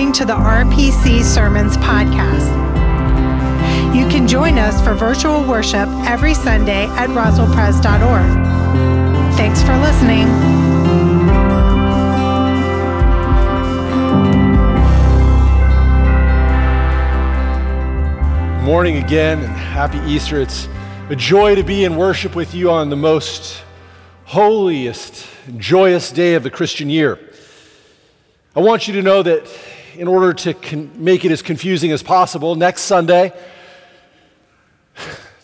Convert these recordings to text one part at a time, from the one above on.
Listening to the RPC Sermons Podcast. You can join us for virtual worship every Sunday at roswellpres.org. Thanks for listening. morning again and happy Easter. It's a joy to be in worship with you on the most holiest, joyous day of the Christian year. I want you to know that in order to con- make it as confusing as possible, next Sunday,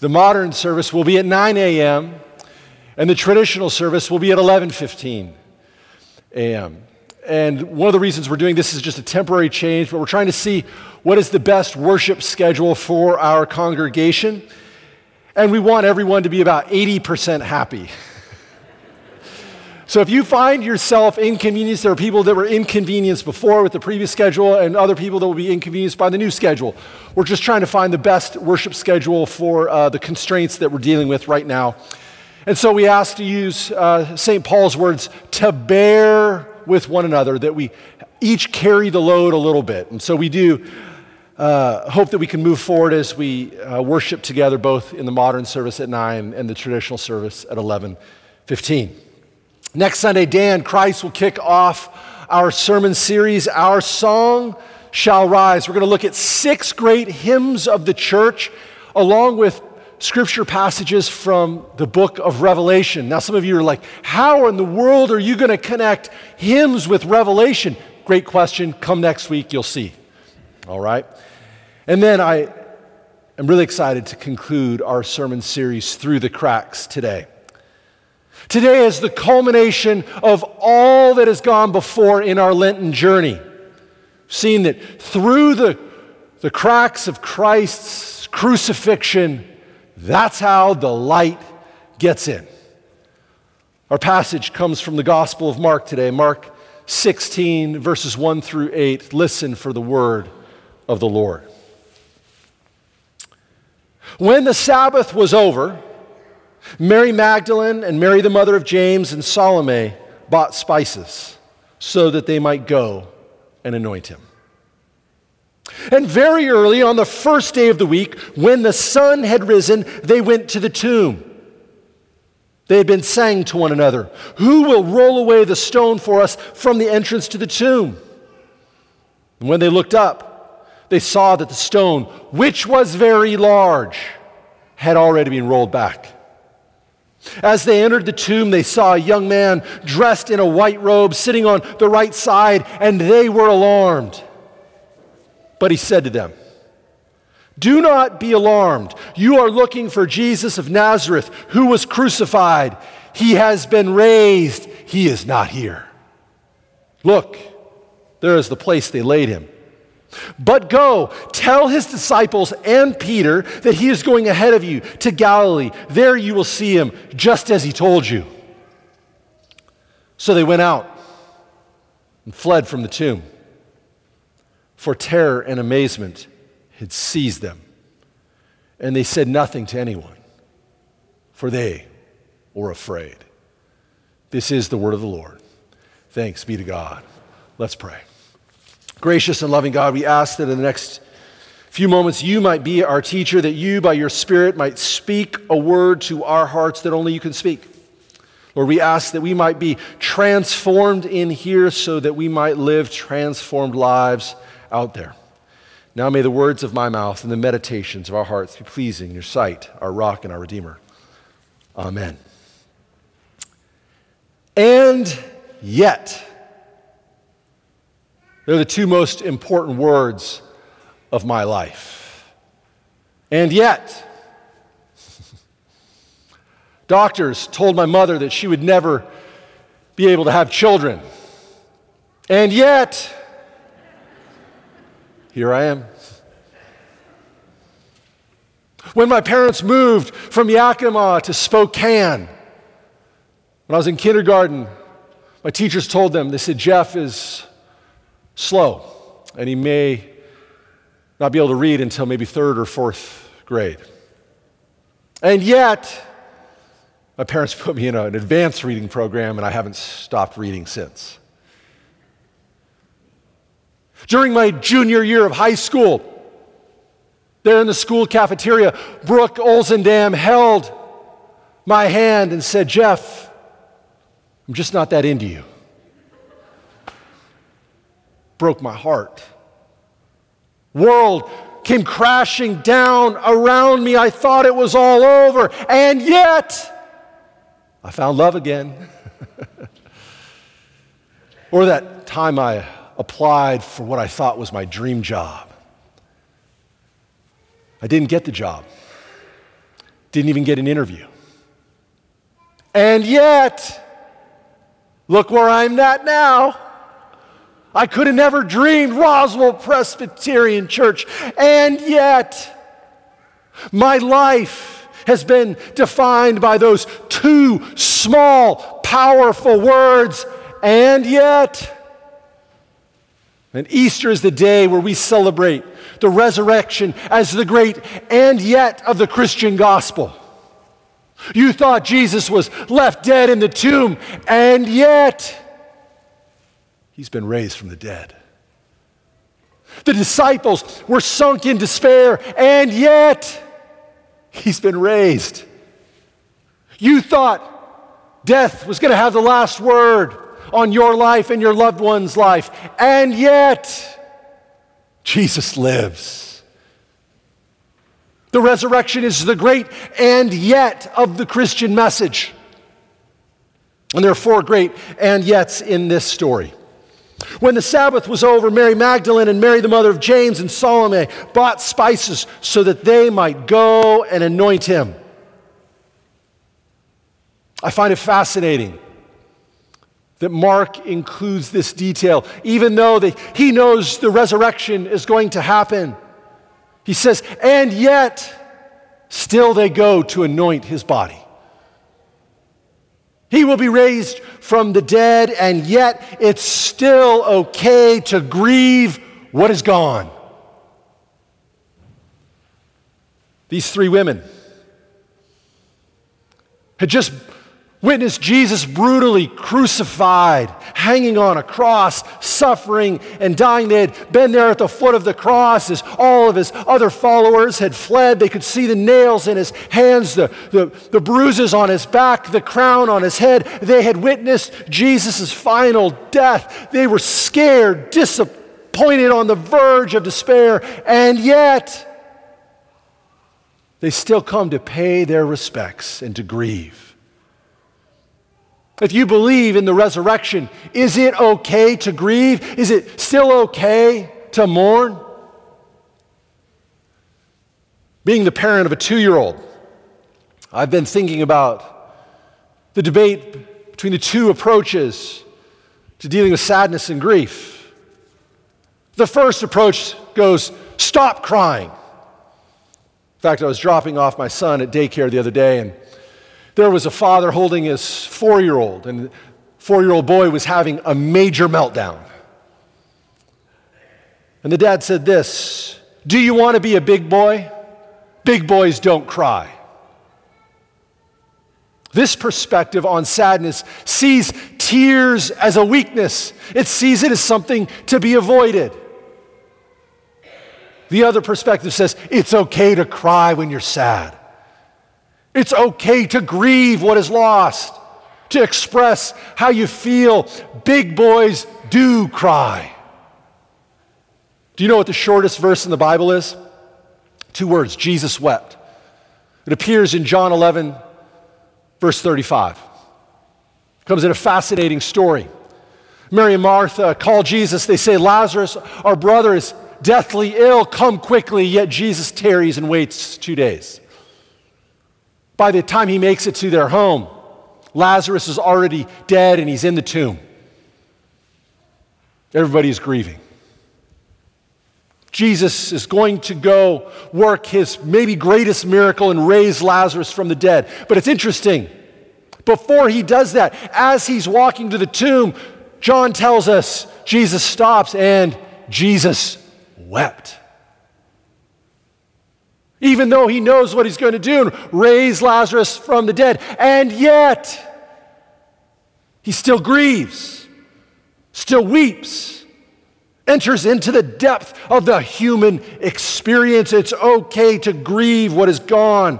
the modern service will be at 9 a.m. and the traditional service will be at 11:15 a.m. And one of the reasons we're doing this is just a temporary change, but we're trying to see what is the best worship schedule for our congregation. And we want everyone to be about 80% happy. So if you find yourself inconvenienced, there are people that were inconvenienced before with the previous schedule and other people that will be inconvenienced by the new schedule. We're just trying to find the best worship schedule for uh, the constraints that we're dealing with right now. And so we ask to use uh, St. Paul's words to bear with one another, that we each carry the load a little bit. And so we do uh, hope that we can move forward as we uh, worship together both in the modern service at 9 and the traditional service at 11:15. Next Sunday, Dan Christ will kick off our sermon series, Our Song Shall Rise. We're going to look at six great hymns of the church, along with scripture passages from the book of Revelation. Now, some of you are like, How in the world are you going to connect hymns with Revelation? Great question. Come next week, you'll see. All right? And then I am really excited to conclude our sermon series, Through the Cracks, today. Today is the culmination of all that has gone before in our Lenten journey. Seeing that through the, the cracks of Christ's crucifixion, that's how the light gets in. Our passage comes from the Gospel of Mark today, Mark 16, verses 1 through 8. Listen for the word of the Lord. When the Sabbath was over, Mary Magdalene and Mary, the mother of James, and Salome bought spices so that they might go and anoint him. And very early on the first day of the week, when the sun had risen, they went to the tomb. They had been saying to one another, Who will roll away the stone for us from the entrance to the tomb? And when they looked up, they saw that the stone, which was very large, had already been rolled back. As they entered the tomb, they saw a young man dressed in a white robe sitting on the right side, and they were alarmed. But he said to them, Do not be alarmed. You are looking for Jesus of Nazareth, who was crucified. He has been raised. He is not here. Look, there is the place they laid him. But go, tell his disciples and Peter that he is going ahead of you to Galilee. There you will see him, just as he told you. So they went out and fled from the tomb, for terror and amazement had seized them. And they said nothing to anyone, for they were afraid. This is the word of the Lord. Thanks be to God. Let's pray. Gracious and loving God, we ask that in the next few moments you might be our teacher, that you, by your Spirit, might speak a word to our hearts that only you can speak. Lord, we ask that we might be transformed in here so that we might live transformed lives out there. Now may the words of my mouth and the meditations of our hearts be pleasing in your sight, our rock and our redeemer. Amen. And yet, they're the two most important words of my life. And yet, doctors told my mother that she would never be able to have children. And yet, here I am. When my parents moved from Yakima to Spokane, when I was in kindergarten, my teachers told them, they said, Jeff is slow, and he may not be able to read until maybe third or fourth grade. And yet, my parents put me in an advanced reading program, and I haven't stopped reading since. During my junior year of high school, there in the school cafeteria, Brooke Olzendam held my hand and said, Jeff, I'm just not that into you. Broke my heart. World came crashing down around me. I thought it was all over. And yet, I found love again. or that time I applied for what I thought was my dream job. I didn't get the job, didn't even get an interview. And yet, look where I'm at now. I could have never dreamed Roswell Presbyterian Church. And yet, my life has been defined by those two small, powerful words. And yet, and Easter is the day where we celebrate the resurrection as the great and yet of the Christian gospel. You thought Jesus was left dead in the tomb, and yet, He's been raised from the dead. The disciples were sunk in despair, and yet he's been raised. You thought death was going to have the last word on your life and your loved one's life, and yet Jesus lives. The resurrection is the great and yet of the Christian message. And there are four great and yets in this story. When the Sabbath was over, Mary Magdalene and Mary, the mother of James and Salome, bought spices so that they might go and anoint him. I find it fascinating that Mark includes this detail, even though he knows the resurrection is going to happen. He says, and yet, still they go to anoint his body. He will be raised from the dead, and yet it's still okay to grieve what is gone. These three women had just witnessed Jesus brutally crucified, hanging on a cross, suffering and dying. They had been there at the foot of the cross as all of his other followers had fled. They could see the nails in his hands, the, the, the bruises on his back, the crown on his head. They had witnessed Jesus' final death. They were scared, disappointed, on the verge of despair, and yet they still come to pay their respects and to grieve. If you believe in the resurrection, is it okay to grieve? Is it still okay to mourn? Being the parent of a two year old, I've been thinking about the debate between the two approaches to dealing with sadness and grief. The first approach goes, stop crying. In fact, I was dropping off my son at daycare the other day, and there was a father holding his four year old, and the four year old boy was having a major meltdown. And the dad said this Do you want to be a big boy? Big boys don't cry. This perspective on sadness sees tears as a weakness, it sees it as something to be avoided. The other perspective says it's okay to cry when you're sad. It's okay to grieve what is lost, to express how you feel. Big boys do cry. Do you know what the shortest verse in the Bible is? Two words Jesus wept. It appears in John 11, verse 35. It comes in a fascinating story. Mary and Martha call Jesus. They say, Lazarus, our brother, is deathly ill. Come quickly. Yet Jesus tarries and waits two days. By the time he makes it to their home, Lazarus is already dead and he's in the tomb. Everybody is grieving. Jesus is going to go work his maybe greatest miracle and raise Lazarus from the dead. But it's interesting. Before he does that, as he's walking to the tomb, John tells us Jesus stops and Jesus wept even though he knows what he's going to do raise Lazarus from the dead. And yet, he still grieves, still weeps. enters into the depth of the human experience. It's okay to grieve what is gone.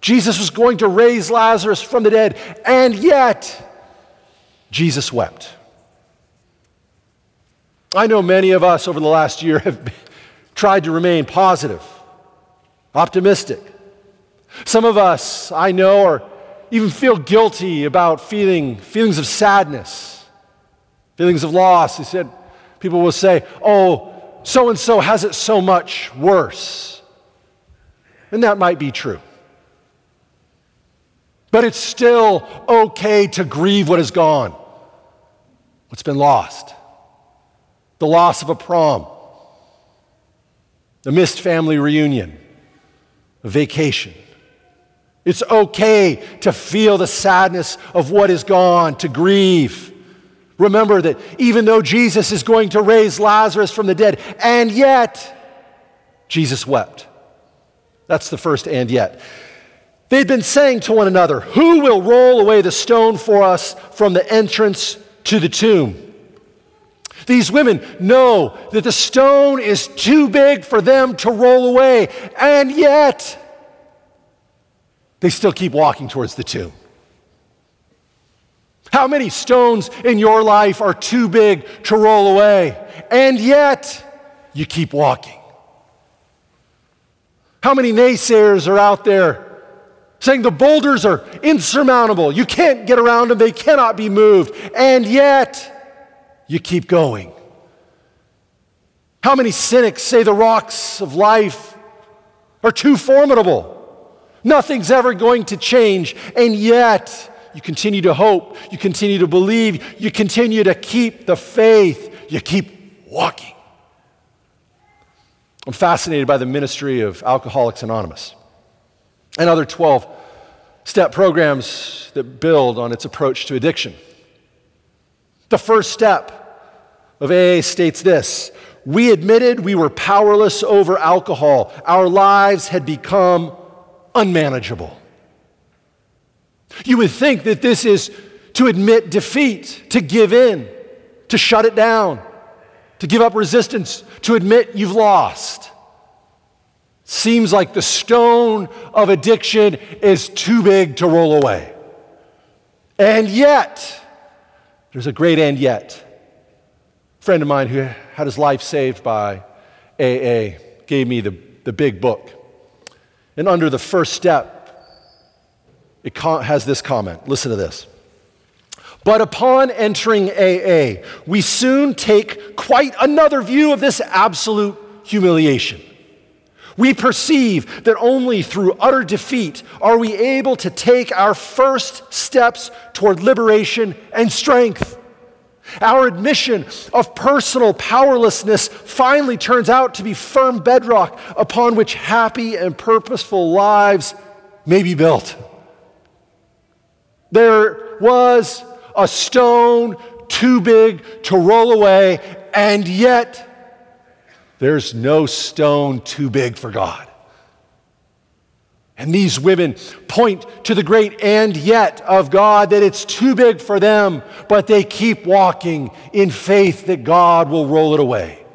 Jesus was going to raise Lazarus from the dead, and yet Jesus wept. I know many of us over the last year have tried to remain positive, optimistic. Some of us, I know, or even feel guilty about feeling feelings of sadness, feelings of loss. He said, people will say, oh, so and so has it so much worse. And that might be true. But it's still okay to grieve what is gone, what's been lost. The loss of a prom, the missed family reunion, vacation, it's okay to feel the sadness of what is gone, to grieve. Remember that even though Jesus is going to raise Lazarus from the dead, and yet Jesus wept. That's the first and yet. They'd been saying to one another, Who will roll away the stone for us from the entrance to the tomb? These women know that the stone is too big for them to roll away, and yet they still keep walking towards the tomb. How many stones in your life are too big to roll away, and yet you keep walking? How many naysayers are out there saying the boulders are insurmountable? You can't get around them, they cannot be moved, and yet you keep going. How many cynics say the rocks of life are too formidable? Nothing's ever going to change. And yet, you continue to hope, you continue to believe, you continue to keep the faith, you keep walking. I'm fascinated by the ministry of Alcoholics Anonymous and other 12 step programs that build on its approach to addiction. The first step of AA states this We admitted we were powerless over alcohol, our lives had become unmanageable. You would think that this is to admit defeat, to give in, to shut it down, to give up resistance, to admit you've lost. Seems like the stone of addiction is too big to roll away. And yet, there's a great and yet. Friend of mine who had his life saved by AA gave me the, the big book. And under the first step, it has this comment. Listen to this. But upon entering AA, we soon take quite another view of this absolute humiliation. We perceive that only through utter defeat are we able to take our first steps toward liberation and strength. Our admission of personal powerlessness finally turns out to be firm bedrock upon which happy and purposeful lives may be built. There was a stone too big to roll away, and yet there's no stone too big for God. And these women point to the great and yet of God that it's too big for them, but they keep walking in faith that God will roll it away.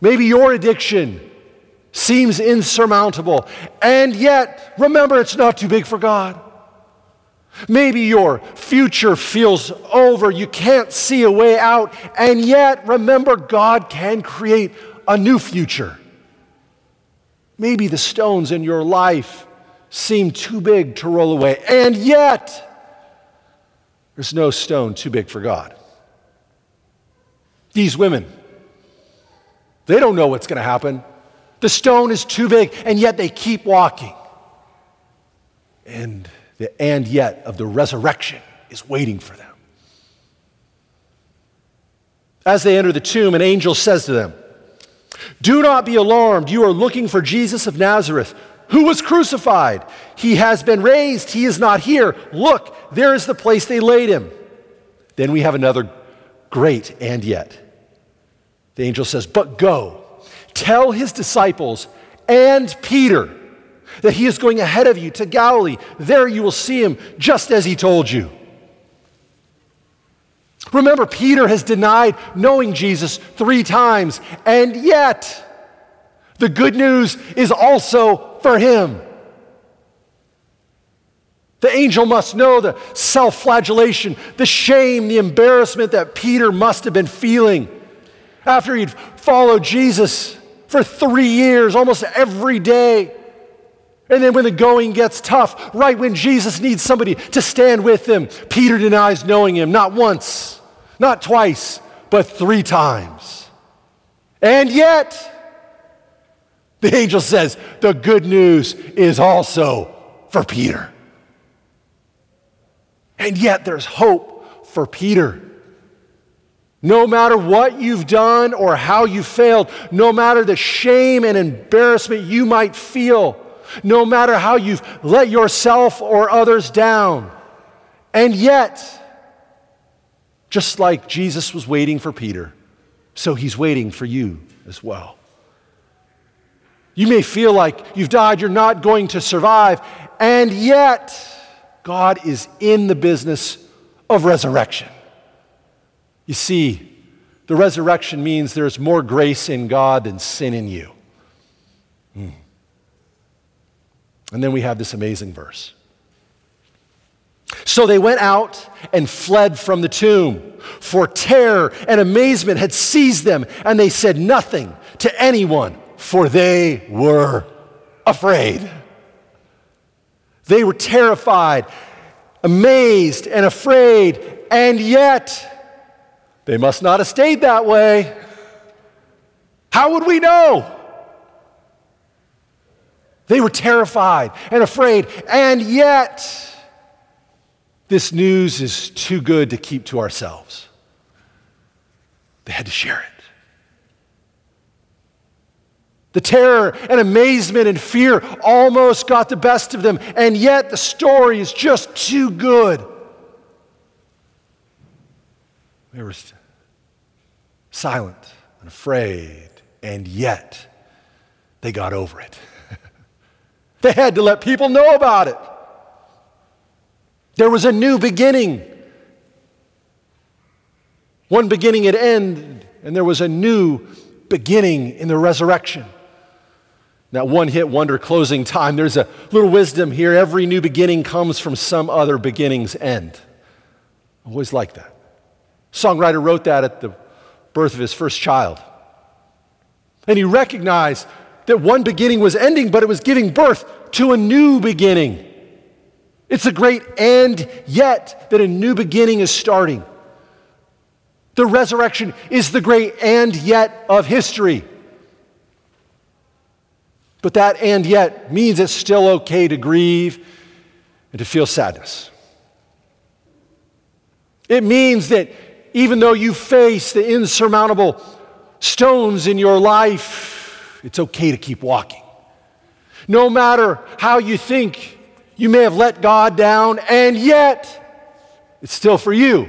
Maybe your addiction seems insurmountable, and yet remember it's not too big for God. Maybe your future feels over, you can't see a way out, and yet remember God can create a new future. Maybe the stones in your life seem too big to roll away, and yet there's no stone too big for God. These women, they don't know what's going to happen. The stone is too big, and yet they keep walking. And the and yet of the resurrection is waiting for them. As they enter the tomb, an angel says to them, do not be alarmed. You are looking for Jesus of Nazareth, who was crucified. He has been raised. He is not here. Look, there is the place they laid him. Then we have another great and yet. The angel says, But go, tell his disciples and Peter that he is going ahead of you to Galilee. There you will see him just as he told you. Remember, Peter has denied knowing Jesus three times, and yet the good news is also for him. The angel must know the self flagellation, the shame, the embarrassment that Peter must have been feeling after he'd followed Jesus for three years, almost every day. And then when the going gets tough, right when Jesus needs somebody to stand with him, Peter denies knowing him not once, not twice, but three times. And yet, the angel says, the good news is also for Peter. And yet there's hope for Peter. No matter what you've done or how you failed, no matter the shame and embarrassment you might feel, no matter how you've let yourself or others down, and yet, just like Jesus was waiting for Peter, so he's waiting for you as well. You may feel like you've died, you're not going to survive, and yet, God is in the business of resurrection. You see, the resurrection means there's more grace in God than sin in you. Hmm. And then we have this amazing verse. So they went out and fled from the tomb, for terror and amazement had seized them, and they said nothing to anyone, for they were afraid. They were terrified, amazed, and afraid, and yet they must not have stayed that way. How would we know? They were terrified and afraid, and yet this news is too good to keep to ourselves. They had to share it. The terror and amazement and fear almost got the best of them, and yet the story is just too good. They were silent and afraid, and yet they got over it. They had to let people know about it. There was a new beginning. One beginning had ended, and there was a new beginning in the resurrection. That one hit wonder closing time. There's a little wisdom here. Every new beginning comes from some other beginning's end. I always like that. Songwriter wrote that at the birth of his first child. And he recognized that one beginning was ending, but it was giving birth to a new beginning. It's a great and yet that a new beginning is starting. The resurrection is the great and yet of history. But that and yet means it's still okay to grieve and to feel sadness. It means that even though you face the insurmountable stones in your life, it's okay to keep walking. No matter how you think you may have let God down, and yet it's still for you.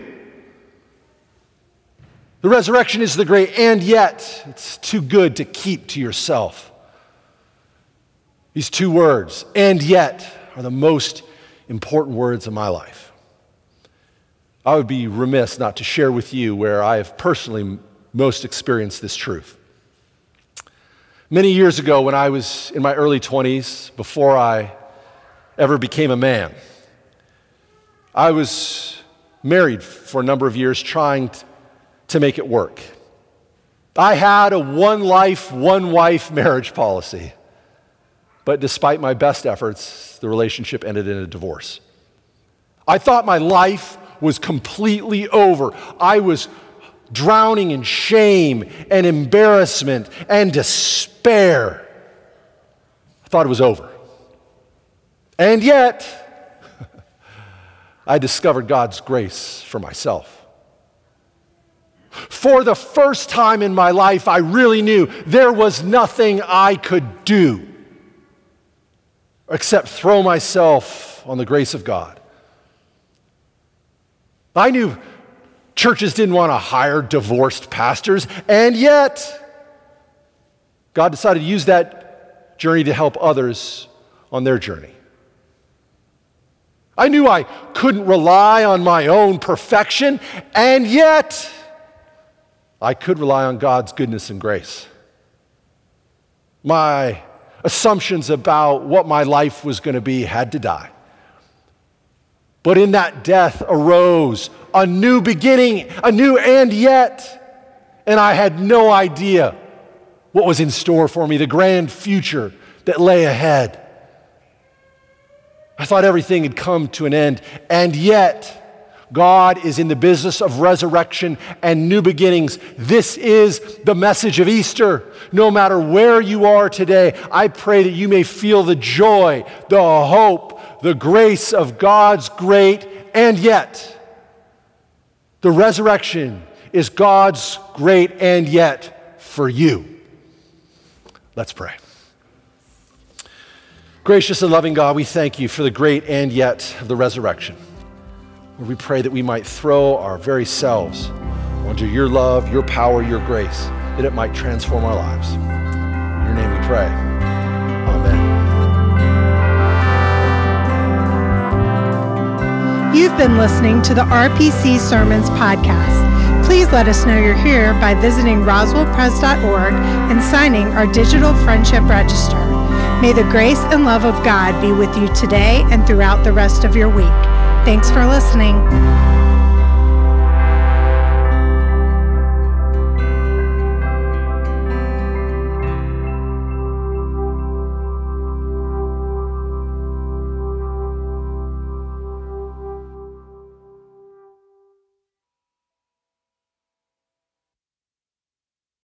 The resurrection is the great, and yet it's too good to keep to yourself. These two words, and yet, are the most important words of my life. I would be remiss not to share with you where I have personally most experienced this truth. Many years ago, when I was in my early 20s, before I ever became a man, I was married for a number of years trying to make it work. I had a one life, one wife marriage policy. But despite my best efforts, the relationship ended in a divorce. I thought my life was completely over. I was drowning in shame and embarrassment and despair. I thought it was over. And yet, I discovered God's grace for myself. For the first time in my life, I really knew there was nothing I could do except throw myself on the grace of God. I knew churches didn't want to hire divorced pastors, and yet God decided to use that journey to help others on their journey. I knew I couldn't rely on my own perfection, and yet I could rely on God's goodness and grace. My assumptions about what my life was going to be had to die. But in that death arose a new beginning, a new and yet. And I had no idea what was in store for me, the grand future that lay ahead. I thought everything had come to an end, and yet God is in the business of resurrection and new beginnings. This is the message of Easter. No matter where you are today, I pray that you may feel the joy, the hope, the grace of God's great and yet. The resurrection is God's great and yet for you. Let's pray. Gracious and loving God, we thank you for the great and yet of the resurrection. Lord, we pray that we might throw our very selves onto your love, your power, your grace, that it might transform our lives. In your name we pray. Been listening to the RPC Sermons podcast. Please let us know you're here by visiting roswellpres.org and signing our digital friendship register. May the grace and love of God be with you today and throughout the rest of your week. Thanks for listening.